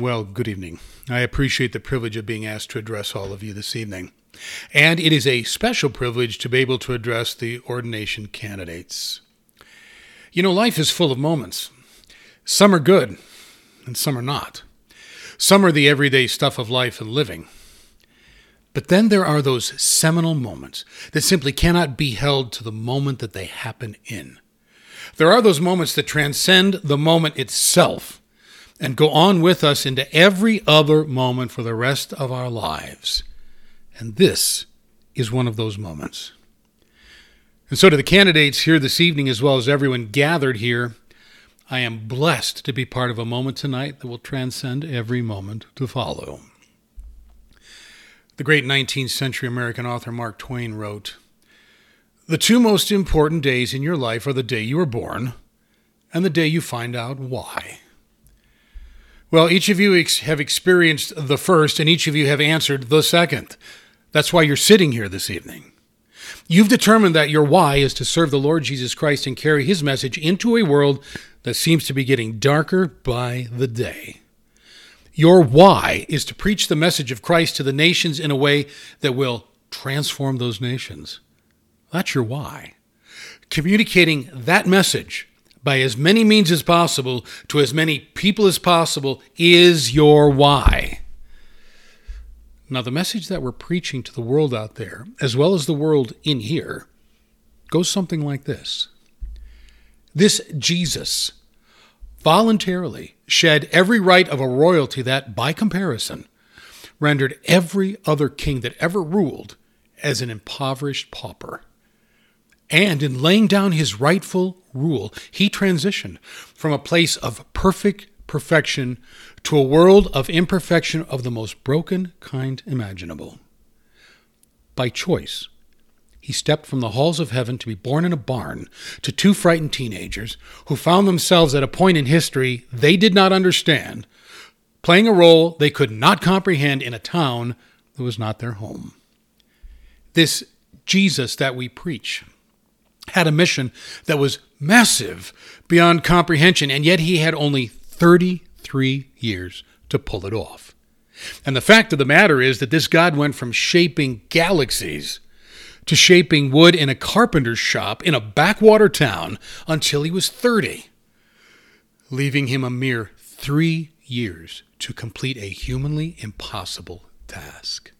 Well, good evening. I appreciate the privilege of being asked to address all of you this evening. And it is a special privilege to be able to address the ordination candidates. You know, life is full of moments. Some are good, and some are not. Some are the everyday stuff of life and living. But then there are those seminal moments that simply cannot be held to the moment that they happen in. There are those moments that transcend the moment itself and go on with us into every other moment for the rest of our lives. And this is one of those moments. And so, to the candidates here this evening, as well as everyone gathered here, I am blessed to be part of a moment tonight that will transcend every moment to follow. The great 19th century American author Mark Twain wrote The two most important days in your life are the day you were born and the day you find out why. Well, each of you ex- have experienced the first, and each of you have answered the second. That's why you're sitting here this evening. You've determined that your why is to serve the Lord Jesus Christ and carry his message into a world that seems to be getting darker by the day. Your why is to preach the message of Christ to the nations in a way that will transform those nations. That's your why. Communicating that message by as many means as possible to as many people as possible is your why. Now, the message that we're preaching to the world out there, as well as the world in here, goes something like this This Jesus voluntarily shed every right of a royalty that, by comparison, rendered every other king that ever ruled as an impoverished pauper. And in laying down his rightful rule, he transitioned from a place of perfect perfection to a world of imperfection of the most broken kind imaginable. By choice, he stepped from the halls of heaven to be born in a barn to two frightened teenagers who found themselves at a point in history they did not understand, playing a role they could not comprehend in a town that was not their home. This Jesus that we preach had a mission that was massive beyond comprehension, and yet he had only 33 years to pull it off. And the fact of the matter is that this God went from shaping galaxies to shaping wood in a carpenter's shop in a backwater town until he was 30, leaving him a mere three years to complete a humanly impossible task.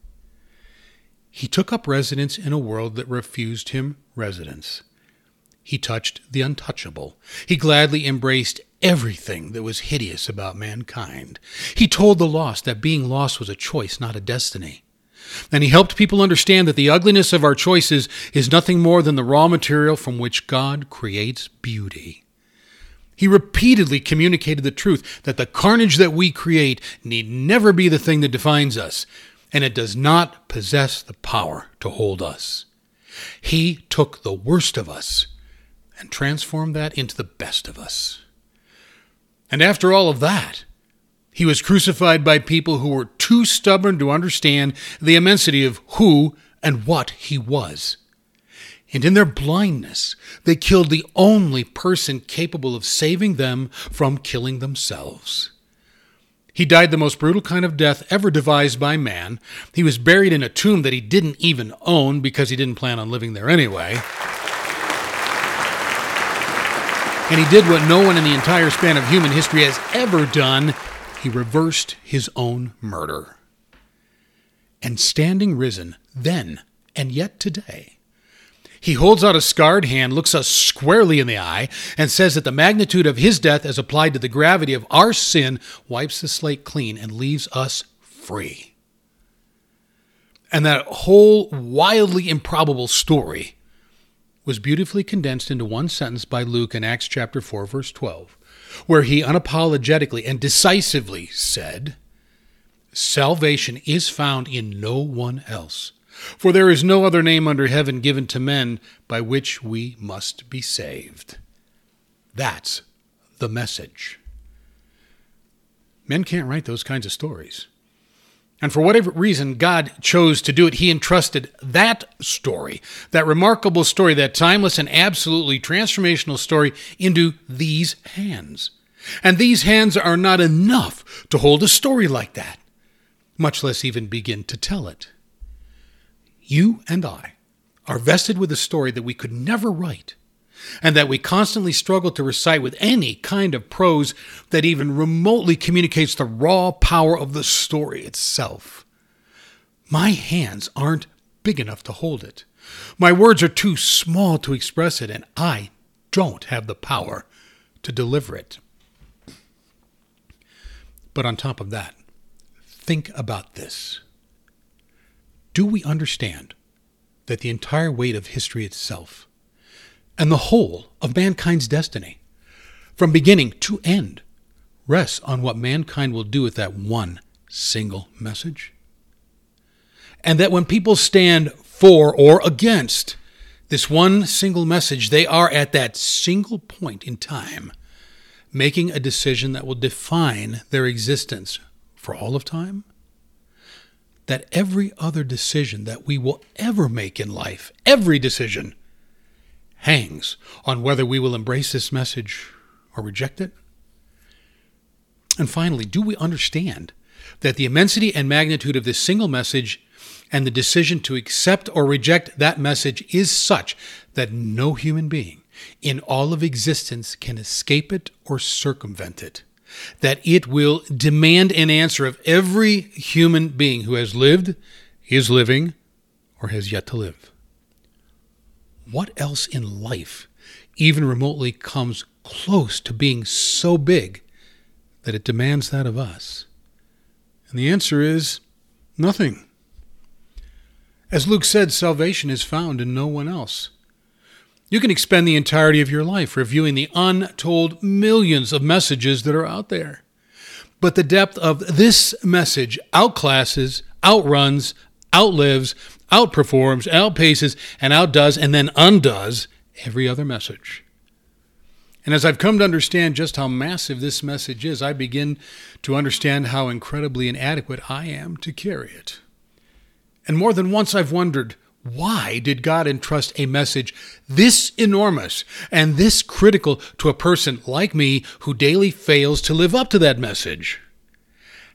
He took up residence in a world that refused him residence. He touched the untouchable. He gladly embraced everything that was hideous about mankind. He told the lost that being lost was a choice, not a destiny. And he helped people understand that the ugliness of our choices is nothing more than the raw material from which God creates beauty. He repeatedly communicated the truth that the carnage that we create need never be the thing that defines us, and it does not possess the power to hold us. He took the worst of us and transformed that into the best of us. And after all of that, he was crucified by people who were too stubborn to understand the immensity of who and what he was. And in their blindness, they killed the only person capable of saving them from killing themselves. He died the most brutal kind of death ever devised by man. He was buried in a tomb that he didn't even own because he didn't plan on living there anyway. And he did what no one in the entire span of human history has ever done he reversed his own murder. And standing risen, then and yet today, he holds out a scarred hand, looks us squarely in the eye, and says that the magnitude of his death as applied to the gravity of our sin wipes the slate clean and leaves us free. And that whole wildly improbable story was beautifully condensed into one sentence by Luke in Acts chapter 4 verse 12, where he unapologetically and decisively said, "Salvation is found in no one else, for there is no other name under heaven given to men by which we must be saved." That's the message. Men can't write those kinds of stories. And for whatever reason God chose to do it, He entrusted that story, that remarkable story, that timeless and absolutely transformational story, into these hands. And these hands are not enough to hold a story like that, much less even begin to tell it. You and I are vested with a story that we could never write, and that we constantly struggle to recite with any kind of prose that even remotely communicates the raw power of the story itself. My hands aren't big enough to hold it. My words are too small to express it, and I don't have the power to deliver it. But on top of that, think about this. Do we understand that the entire weight of history itself and the whole of mankind's destiny, from beginning to end, rests on what mankind will do with that one single message? And that when people stand for or against this one single message, they are at that single point in time making a decision that will define their existence for all of time? That every other decision that we will ever make in life, every decision, hangs on whether we will embrace this message or reject it? And finally, do we understand that the immensity and magnitude of this single message and the decision to accept or reject that message is such that no human being in all of existence can escape it or circumvent it. That it will demand an answer of every human being who has lived, is living, or has yet to live. What else in life even remotely comes close to being so big that it demands that of us? And the answer is nothing. As Luke said, salvation is found in no one else. You can expend the entirety of your life reviewing the untold millions of messages that are out there. But the depth of this message outclasses, outruns, outlives, outperforms, outpaces, and outdoes, and then undoes every other message. And as I've come to understand just how massive this message is, I begin to understand how incredibly inadequate I am to carry it. And more than once I've wondered, why did God entrust a message this enormous and this critical to a person like me who daily fails to live up to that message?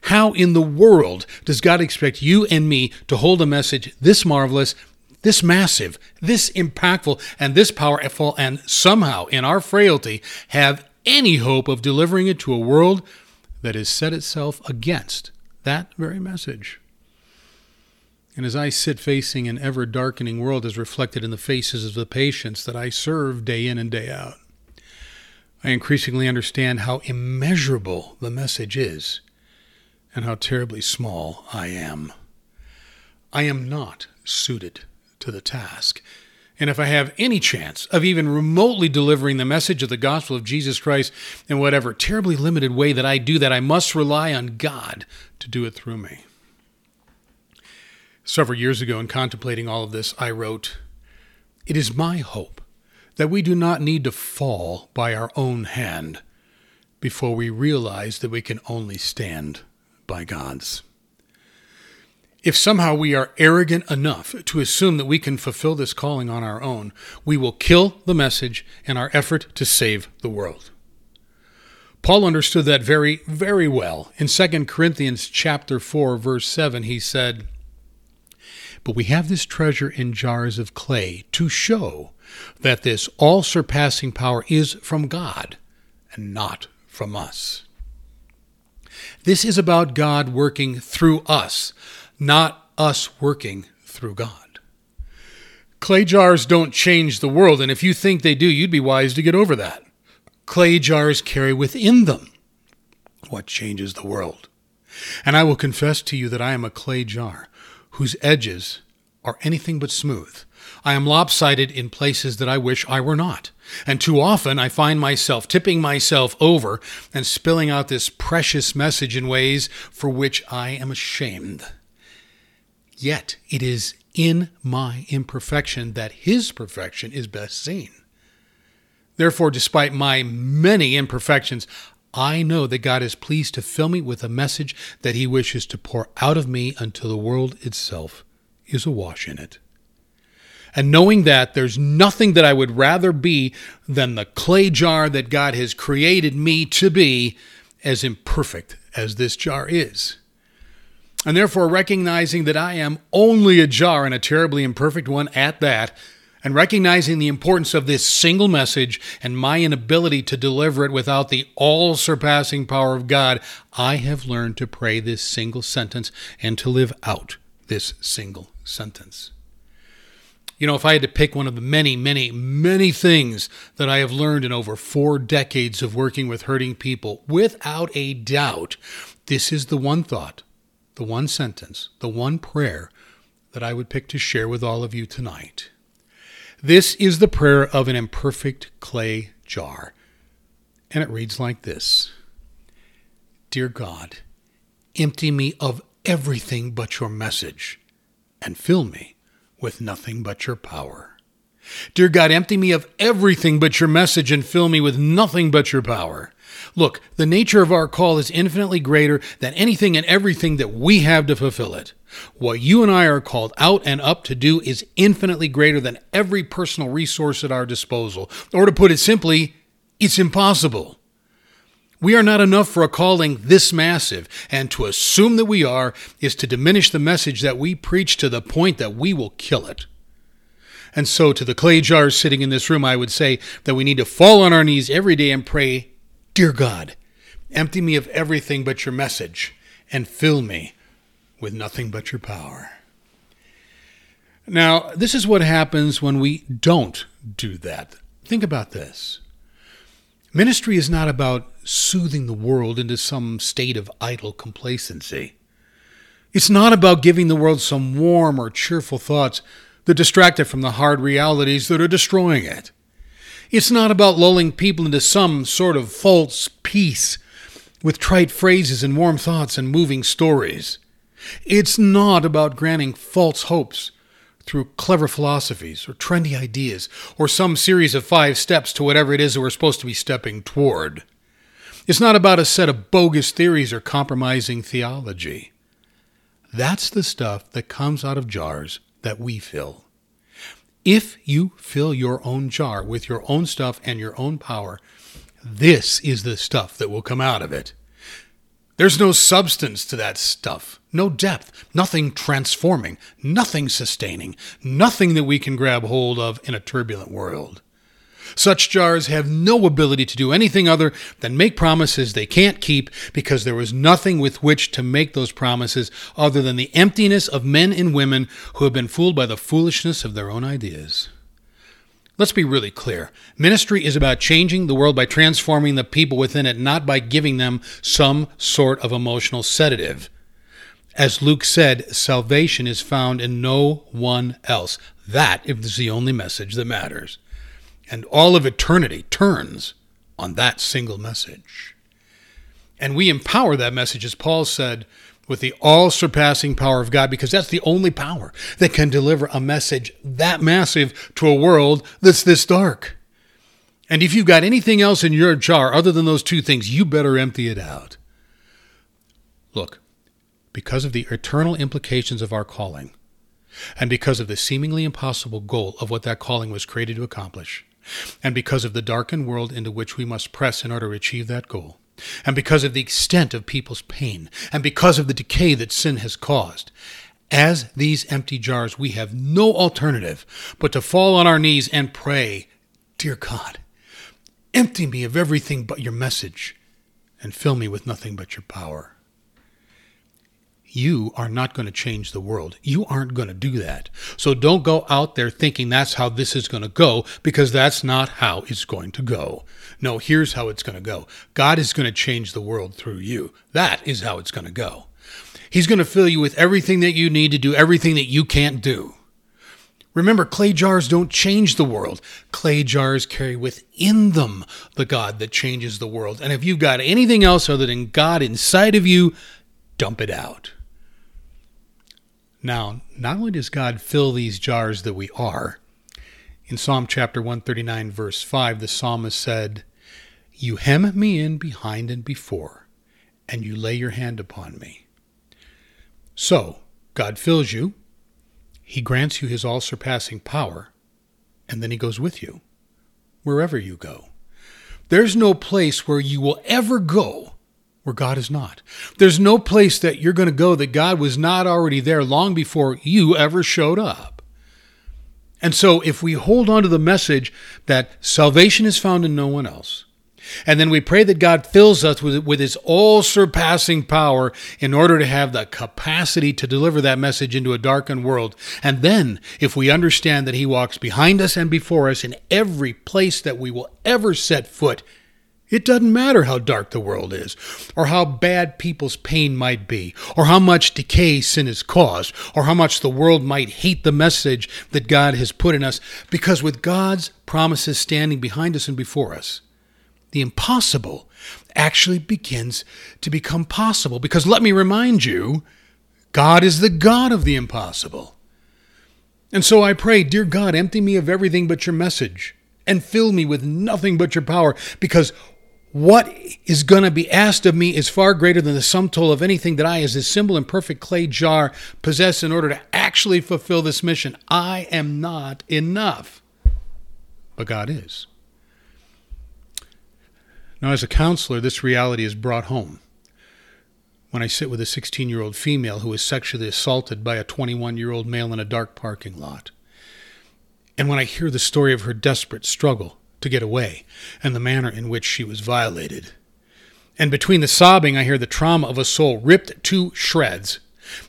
How in the world does God expect you and me to hold a message this marvelous, this massive, this impactful, and this powerful, and somehow in our frailty have any hope of delivering it to a world that has set itself against that very message? And as I sit facing an ever darkening world as reflected in the faces of the patients that I serve day in and day out, I increasingly understand how immeasurable the message is and how terribly small I am. I am not suited to the task. And if I have any chance of even remotely delivering the message of the gospel of Jesus Christ in whatever terribly limited way that I do that, I must rely on God to do it through me. Several years ago, in contemplating all of this, I wrote, It is my hope that we do not need to fall by our own hand before we realize that we can only stand by God's. If somehow we are arrogant enough to assume that we can fulfill this calling on our own, we will kill the message in our effort to save the world. Paul understood that very, very well. In 2 Corinthians chapter 4, verse 7, he said, but we have this treasure in jars of clay to show that this all surpassing power is from God and not from us. This is about God working through us, not us working through God. Clay jars don't change the world, and if you think they do, you'd be wise to get over that. Clay jars carry within them what changes the world. And I will confess to you that I am a clay jar whose edges are anything but smooth. I am lopsided in places that I wish I were not. And too often I find myself tipping myself over and spilling out this precious message in ways for which I am ashamed. Yet it is in my imperfection that His perfection is best seen. Therefore, despite my many imperfections, I know that God is pleased to fill me with a message that He wishes to pour out of me until the world itself is awash in it. And knowing that there's nothing that I would rather be than the clay jar that God has created me to be, as imperfect as this jar is. And therefore, recognizing that I am only a jar and a terribly imperfect one at that, and recognizing the importance of this single message and my inability to deliver it without the all surpassing power of God, I have learned to pray this single sentence and to live out this single sentence. You know, if I had to pick one of the many, many, many things that I have learned in over four decades of working with hurting people, without a doubt, this is the one thought, the one sentence, the one prayer that I would pick to share with all of you tonight. This is the prayer of an imperfect clay jar. And it reads like this Dear God, empty me of everything but your message and fill me with nothing but your power. Dear God, empty me of everything but your message and fill me with nothing but your power. Look, the nature of our call is infinitely greater than anything and everything that we have to fulfill it. What you and I are called out and up to do is infinitely greater than every personal resource at our disposal. Or to put it simply, it's impossible. We are not enough for a calling this massive, and to assume that we are is to diminish the message that we preach to the point that we will kill it. And so, to the clay jars sitting in this room, I would say that we need to fall on our knees every day and pray, Dear God, empty me of everything but your message, and fill me with nothing but your power. Now, this is what happens when we don't do that. Think about this. Ministry is not about soothing the world into some state of idle complacency. It's not about giving the world some warm or cheerful thoughts that distract it from the hard realities that are destroying it. It's not about lulling people into some sort of false peace with trite phrases and warm thoughts and moving stories. It's not about granting false hopes through clever philosophies or trendy ideas or some series of five steps to whatever it is that we're supposed to be stepping toward. It's not about a set of bogus theories or compromising theology. That's the stuff that comes out of jars that we fill. If you fill your own jar with your own stuff and your own power, this is the stuff that will come out of it. There's no substance to that stuff, no depth, nothing transforming, nothing sustaining, nothing that we can grab hold of in a turbulent world. Such jars have no ability to do anything other than make promises they can't keep because there was nothing with which to make those promises other than the emptiness of men and women who have been fooled by the foolishness of their own ideas. Let's be really clear. Ministry is about changing the world by transforming the people within it, not by giving them some sort of emotional sedative. As Luke said, salvation is found in no one else. That is the only message that matters and all of eternity turns on that single message. And we empower that message, as Paul said, with the all surpassing power of God, because that's the only power that can deliver a message that massive to a world that's this dark. And if you've got anything else in your jar other than those two things, you better empty it out. Look, because of the eternal implications of our calling, and because of the seemingly impossible goal of what that calling was created to accomplish, and because of the darkened world into which we must press in order to achieve that goal, and because of the extent of people's pain, and because of the decay that sin has caused, as these empty jars, we have no alternative but to fall on our knees and pray, Dear God, empty me of everything but your message, and fill me with nothing but your power. You are not going to change the world. You aren't going to do that. So don't go out there thinking that's how this is going to go because that's not how it's going to go. No, here's how it's going to go God is going to change the world through you. That is how it's going to go. He's going to fill you with everything that you need to do everything that you can't do. Remember, clay jars don't change the world. Clay jars carry within them the God that changes the world. And if you've got anything else other than God inside of you, dump it out. Now, not only does God fill these jars that we are, in Psalm chapter 139, verse 5, the psalmist said, You hem me in behind and before, and you lay your hand upon me. So, God fills you, He grants you his all surpassing power, and then he goes with you wherever you go. There's no place where you will ever go where God is not. There's no place that you're going to go that God was not already there long before you ever showed up. And so, if we hold on to the message that salvation is found in no one else, and then we pray that God fills us with, with His all surpassing power in order to have the capacity to deliver that message into a darkened world. And then, if we understand that He walks behind us and before us in every place that we will ever set foot, it doesn't matter how dark the world is, or how bad people's pain might be, or how much decay sin has caused, or how much the world might hate the message that God has put in us, because with God's promises standing behind us and before us, the impossible actually begins to become possible. Because let me remind you, God is the God of the impossible. And so I pray, Dear God, empty me of everything but your message and fill me with nothing but your power, because what is going to be asked of me is far greater than the sum total of anything that I, as this simple and perfect clay jar, possess in order to actually fulfill this mission. I am not enough, but God is. Now, as a counselor, this reality is brought home. When I sit with a 16 year old female who was sexually assaulted by a 21 year old male in a dark parking lot, and when I hear the story of her desperate struggle to get away and the manner in which she was violated. And between the sobbing, I hear the trauma of a soul ripped to shreds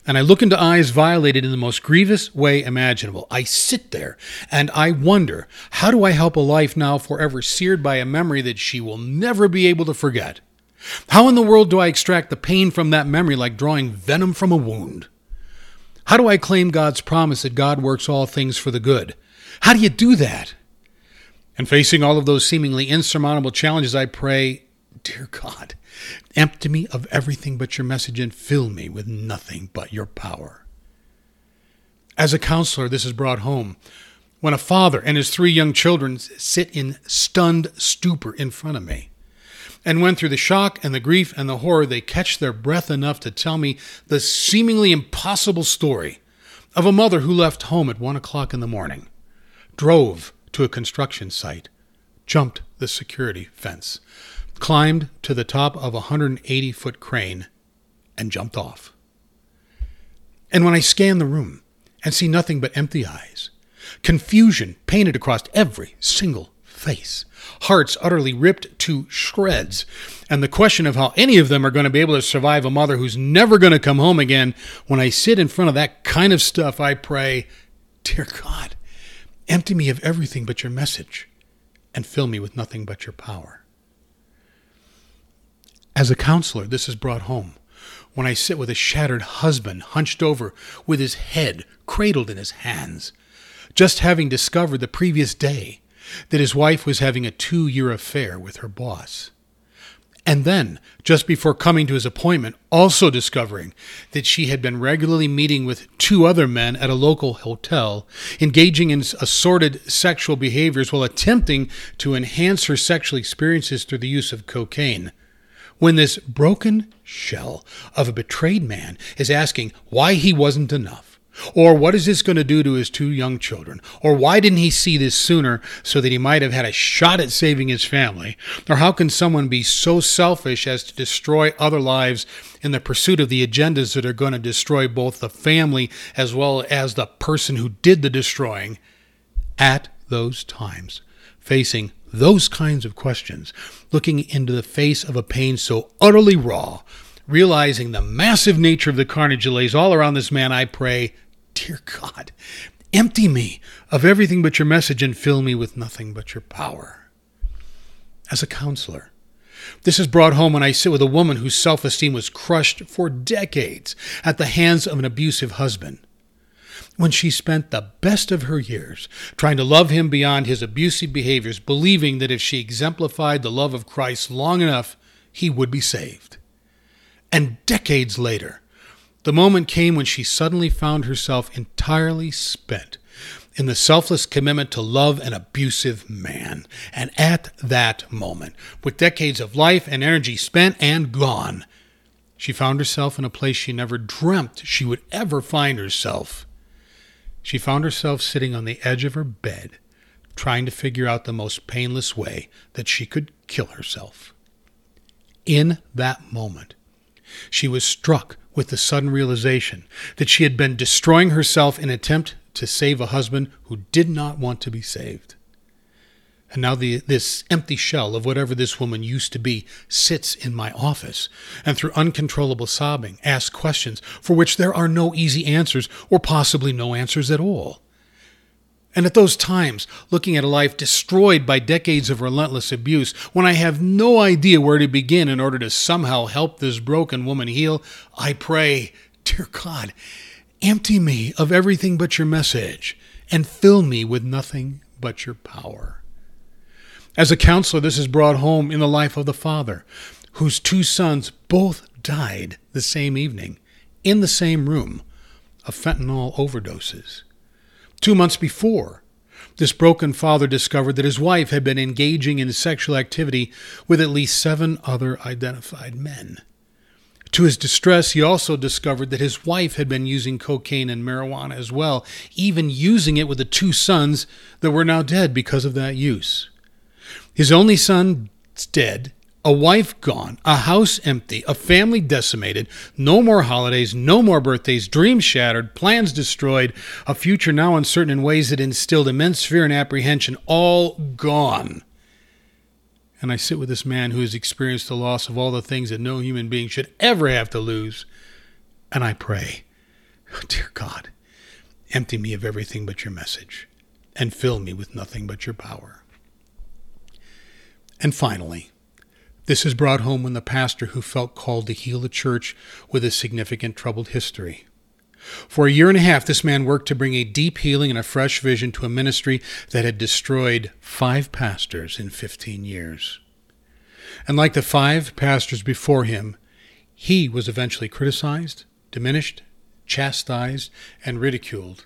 and I look into eyes violated in the most grievous way imaginable. I sit there and I wonder how do I help a life now forever seared by a memory that she will never be able to forget? How in the world do I extract the pain from that memory like drawing venom from a wound? How do I claim God's promise that God works all things for the good? How do you do that? And facing all of those seemingly insurmountable challenges, I pray, Dear God, Empty me of everything but your message and fill me with nothing but your power. As a counselor, this is brought home when a father and his three young children sit in stunned stupor in front of me. And when through the shock and the grief and the horror they catch their breath enough to tell me the seemingly impossible story of a mother who left home at one o'clock in the morning, drove to a construction site, jumped the security fence, climbed to the top of a 180 foot crane, and jumped off. And when I scan the room and see nothing but empty eyes, confusion painted across every single face, hearts utterly ripped to shreds, and the question of how any of them are going to be able to survive a mother who's never going to come home again, when I sit in front of that kind of stuff, I pray, Dear God, empty me of everything but your message and fill me with nothing but your power. As a counselor, this is brought home. When I sit with a shattered husband hunched over with his head cradled in his hands, just having discovered the previous day that his wife was having a two year affair with her boss. And then, just before coming to his appointment, also discovering that she had been regularly meeting with two other men at a local hotel, engaging in assorted sexual behaviors while attempting to enhance her sexual experiences through the use of cocaine. When this broken shell of a betrayed man is asking why he wasn't enough, or what is this going to do to his two young children, or why didn't he see this sooner so that he might have had a shot at saving his family, or how can someone be so selfish as to destroy other lives in the pursuit of the agendas that are going to destroy both the family as well as the person who did the destroying at those times, facing those kinds of questions, looking into the face of a pain so utterly raw, realizing the massive nature of the carnage that lays all around this man, I pray, Dear God, empty me of everything but your message and fill me with nothing but your power. As a counselor, this is brought home when I sit with a woman whose self esteem was crushed for decades at the hands of an abusive husband when she spent the best of her years trying to love him beyond his abusive behaviors, believing that if she exemplified the love of Christ long enough, he would be saved. And decades later, the moment came when she suddenly found herself entirely spent in the selfless commitment to love an abusive man. And at that moment, with decades of life and energy spent and gone, she found herself in a place she never dreamt she would ever find herself she found herself sitting on the edge of her bed, trying to figure out the most painless way that she could kill herself. In that moment, she was struck with the sudden realization that she had been destroying herself in an attempt to save a husband who did not want to be saved. And now the, this empty shell of whatever this woman used to be sits in my office, and through uncontrollable sobbing, asks questions for which there are no easy answers, or possibly no answers at all. And at those times, looking at a life destroyed by decades of relentless abuse, when I have no idea where to begin in order to somehow help this broken woman heal, I pray, Dear God, empty me of everything but your message, and fill me with nothing but your power. As a counselor, this is brought home in the life of the father, whose two sons both died the same evening, in the same room, of fentanyl overdoses. Two months before, this broken father discovered that his wife had been engaging in sexual activity with at least seven other identified men. To his distress, he also discovered that his wife had been using cocaine and marijuana as well, even using it with the two sons that were now dead because of that use. His only son dead, a wife gone, a house empty, a family decimated, no more holidays, no more birthdays, dreams shattered, plans destroyed, a future now uncertain in ways that instilled immense fear and apprehension, all gone. And I sit with this man who has experienced the loss of all the things that no human being should ever have to lose, and I pray, oh, Dear God, empty me of everything but your message, and fill me with nothing but your power. And finally, this is brought home when the pastor who felt called to heal a church with a significant troubled history. For a year and a half, this man worked to bring a deep healing and a fresh vision to a ministry that had destroyed five pastors in 15 years. And like the five pastors before him, he was eventually criticized, diminished, chastised, and ridiculed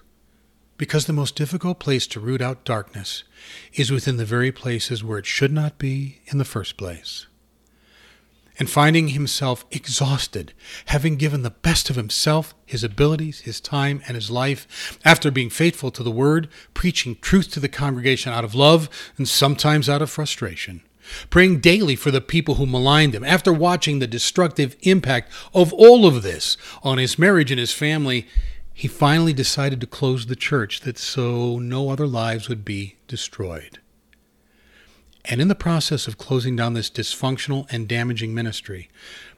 because the most difficult place to root out darkness is within the very places where it should not be in the first place. And finding himself exhausted, having given the best of himself, his abilities, his time, and his life, after being faithful to the word, preaching truth to the congregation out of love and sometimes out of frustration, praying daily for the people who maligned him, after watching the destructive impact of all of this on his marriage and his family, he finally decided to close the church that so no other lives would be destroyed. And in the process of closing down this dysfunctional and damaging ministry,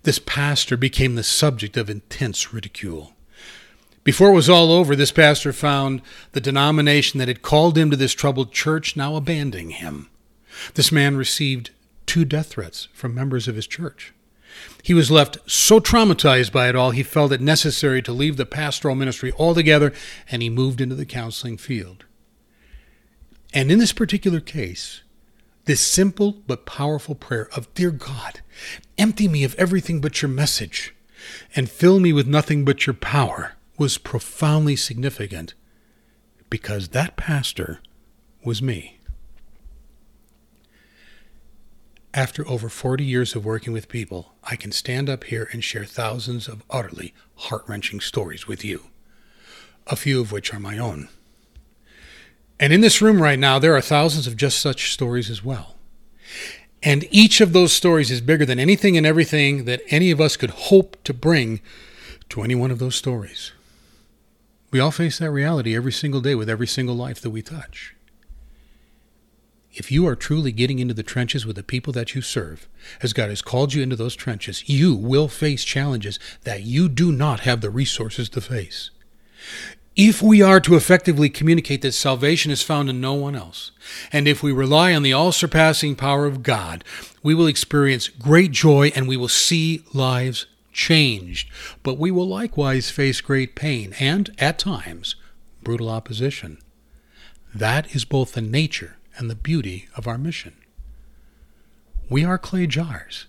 this pastor became the subject of intense ridicule. Before it was all over, this pastor found the denomination that had called him to this troubled church now abandoning him. This man received two death threats from members of his church. He was left so traumatized by it all, he felt it necessary to leave the pastoral ministry altogether, and he moved into the counseling field. And in this particular case, this simple but powerful prayer of, Dear God, empty me of everything but your message, and fill me with nothing but your power, was profoundly significant because that pastor was me. After over 40 years of working with people, I can stand up here and share thousands of utterly heart wrenching stories with you, a few of which are my own. And in this room right now, there are thousands of just such stories as well. And each of those stories is bigger than anything and everything that any of us could hope to bring to any one of those stories. We all face that reality every single day with every single life that we touch. If you are truly getting into the trenches with the people that you serve, as God has called you into those trenches, you will face challenges that you do not have the resources to face. If we are to effectively communicate that salvation is found in no one else, and if we rely on the all surpassing power of God, we will experience great joy and we will see lives changed. But we will likewise face great pain and, at times, brutal opposition. That is both the nature and the beauty of our mission. We are clay jars.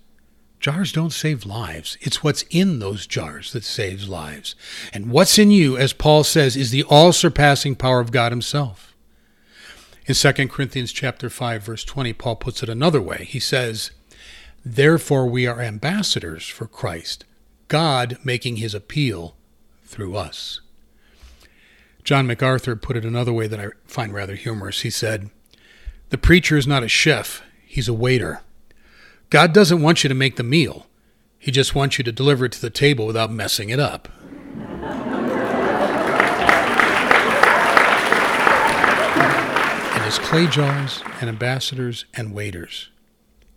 Jars don't save lives. It's what's in those jars that saves lives. And what's in you, as Paul says, is the all-surpassing power of God himself. In 2 Corinthians chapter 5 verse 20, Paul puts it another way. He says, "Therefore we are ambassadors for Christ, God making his appeal through us." John MacArthur put it another way that I find rather humorous. He said, The preacher is not a chef, he's a waiter. God doesn't want you to make the meal, he just wants you to deliver it to the table without messing it up. and as clay jars and ambassadors and waiters,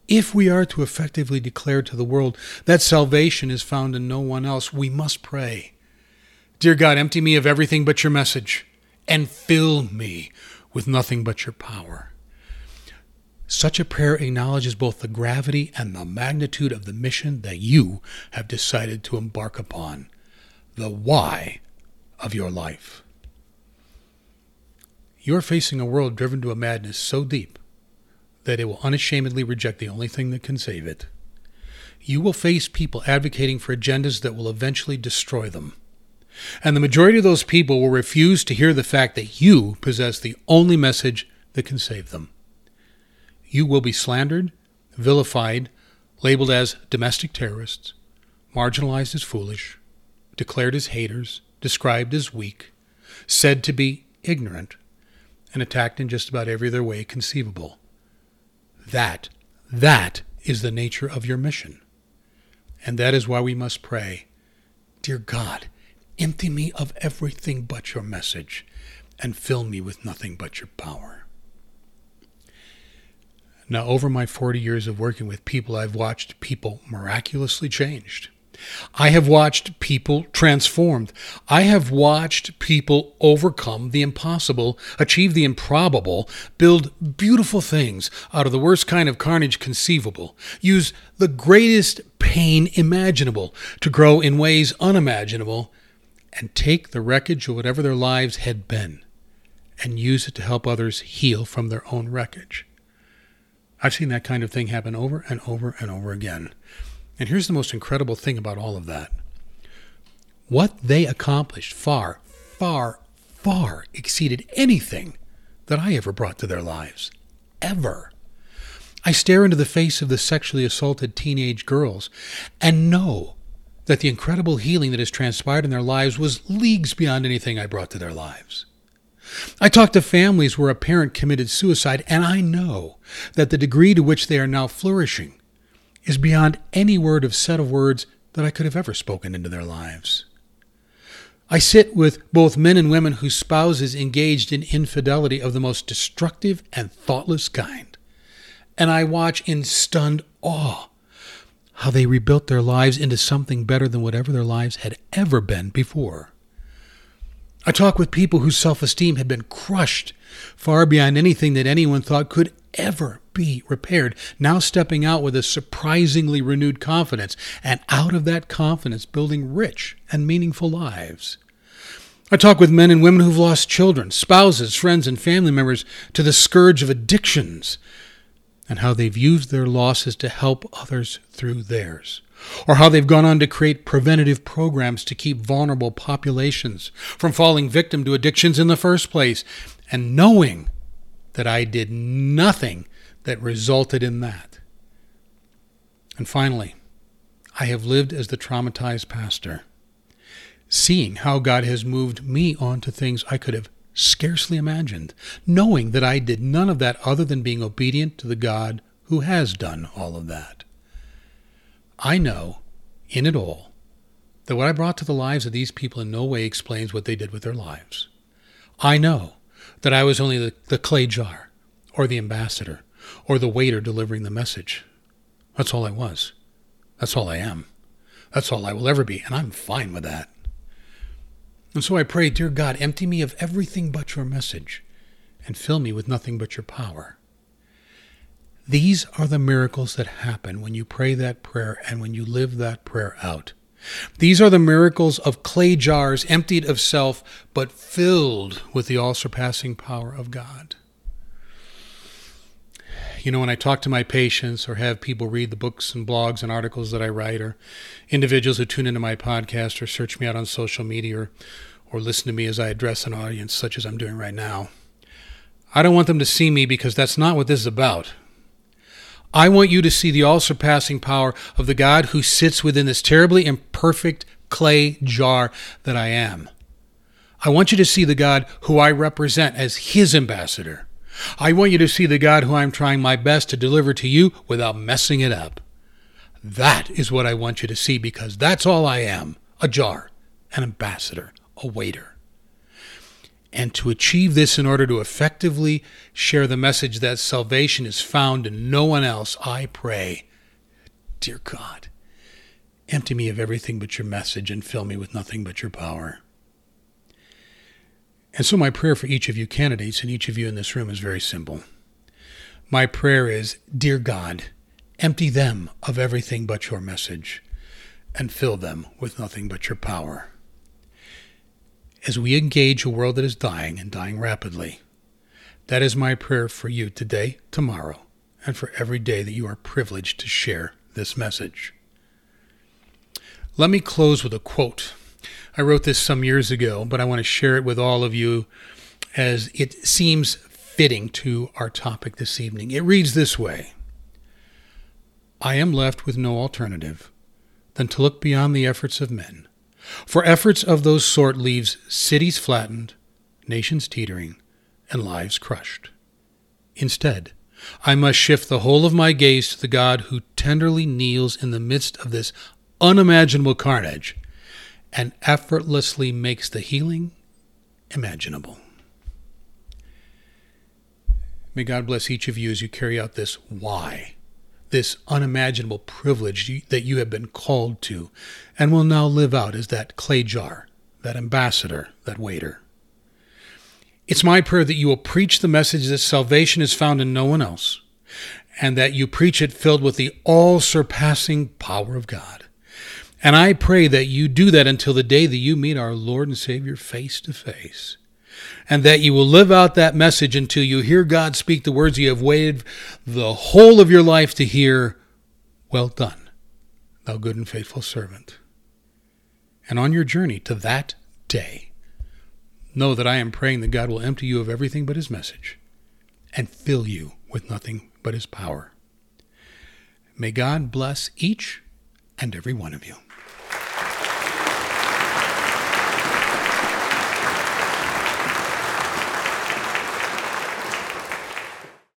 if we are to effectively declare to the world that salvation is found in no one else, we must pray. Dear God, empty me of everything but your message and fill me with nothing but your power. Such a prayer acknowledges both the gravity and the magnitude of the mission that you have decided to embark upon, the why of your life. You are facing a world driven to a madness so deep that it will unashamedly reject the only thing that can save it. You will face people advocating for agendas that will eventually destroy them. And the majority of those people will refuse to hear the fact that you possess the only message that can save them. You will be slandered, vilified, labeled as domestic terrorists, marginalized as foolish, declared as haters, described as weak, said to be ignorant, and attacked in just about every other way conceivable. That, that is the nature of your mission. And that is why we must pray Dear God, Empty me of everything but your message, and fill me with nothing but your power. Now, over my 40 years of working with people, I've watched people miraculously changed. I have watched people transformed. I have watched people overcome the impossible, achieve the improbable, build beautiful things out of the worst kind of carnage conceivable, use the greatest pain imaginable to grow in ways unimaginable, and take the wreckage of whatever their lives had been and use it to help others heal from their own wreckage. I've seen that kind of thing happen over and over and over again. And here's the most incredible thing about all of that what they accomplished far, far, far exceeded anything that I ever brought to their lives. Ever. I stare into the face of the sexually assaulted teenage girls and know that the incredible healing that has transpired in their lives was leagues beyond anything I brought to their lives. I talk to families where a parent committed suicide, and I know that the degree to which they are now flourishing is beyond any word of set of words that I could have ever spoken into their lives. I sit with both men and women whose spouses engaged in infidelity of the most destructive and thoughtless kind, and I watch in stunned awe how they rebuilt their lives into something better than whatever their lives had ever been before. I talk with people whose self esteem had been crushed far beyond anything that anyone thought could ever be repaired, now stepping out with a surprisingly renewed confidence, and out of that confidence building rich and meaningful lives. I talk with men and women who've lost children, spouses, friends, and family members to the scourge of addictions and how they've used their losses to help others through theirs, or how they've gone on to create preventative programs to keep vulnerable populations from falling victim to addictions in the first place, and knowing that I did nothing that resulted in that. And finally, I have lived as the traumatized pastor, seeing how God has moved me on to things I could have scarcely imagined, knowing that I did none of that other than being obedient to the God who has done all of that. I know, in it all, that what I brought to the lives of these people in no way explains what they did with their lives. I know that I was only the, the clay jar, or the ambassador, or the waiter delivering the message. That's all I was. That's all I am. That's all I will ever be, and I'm fine with that. And so I pray, Dear God, empty me of everything but your message and fill me with nothing but your power. These are the miracles that happen when you pray that prayer and when you live that prayer out. These are the miracles of clay jars emptied of self, but filled with the all surpassing power of God. You know, when I talk to my patients or have people read the books and blogs and articles that I write, or individuals who tune into my podcast or search me out on social media or, or listen to me as I address an audience such as I'm doing right now, I don't want them to see me because that's not what this is about. I want you to see the all surpassing power of the God who sits within this terribly imperfect clay jar that I am. I want you to see the God who I represent as His ambassador. I want you to see the God who I'm trying my best to deliver to you without messing it up. That is what I want you to see because that's all I am a jar, an ambassador, a waiter. And to achieve this in order to effectively share the message that salvation is found in no one else, I pray, dear God, empty me of everything but your message and fill me with nothing but your power. And so, my prayer for each of you candidates and each of you in this room is very simple. My prayer is Dear God, empty them of everything but your message and fill them with nothing but your power. As we engage a world that is dying and dying rapidly, that is my prayer for you today, tomorrow, and for every day that you are privileged to share this message. Let me close with a quote I wrote this some years ago, but I want to share it with all of you as it seems fitting to our topic this evening. It reads this way I am left with no alternative than to look beyond the efforts of men. For efforts of those sort leaves cities flattened, nations teetering, and lives crushed. Instead, I must shift the whole of my gaze to the God who tenderly kneels in the midst of this unimaginable carnage and effortlessly makes the healing imaginable. May God bless each of you as you carry out this why, this unimaginable privilege that you have been called to, and will now live out as that clay jar, that ambassador, that waiter. It's my prayer that you will preach the message that salvation is found in no one else, and that you preach it filled with the all surpassing power of God. And I pray that you do that until the day that you meet our Lord and Savior face to face. And that you will live out that message until you hear God speak the words you have waited the whole of your life to hear Well done, thou good and faithful servant. And on your journey to that day, know that I am praying that God will empty you of everything but His message and fill you with nothing but His power. May God bless each and every one of you.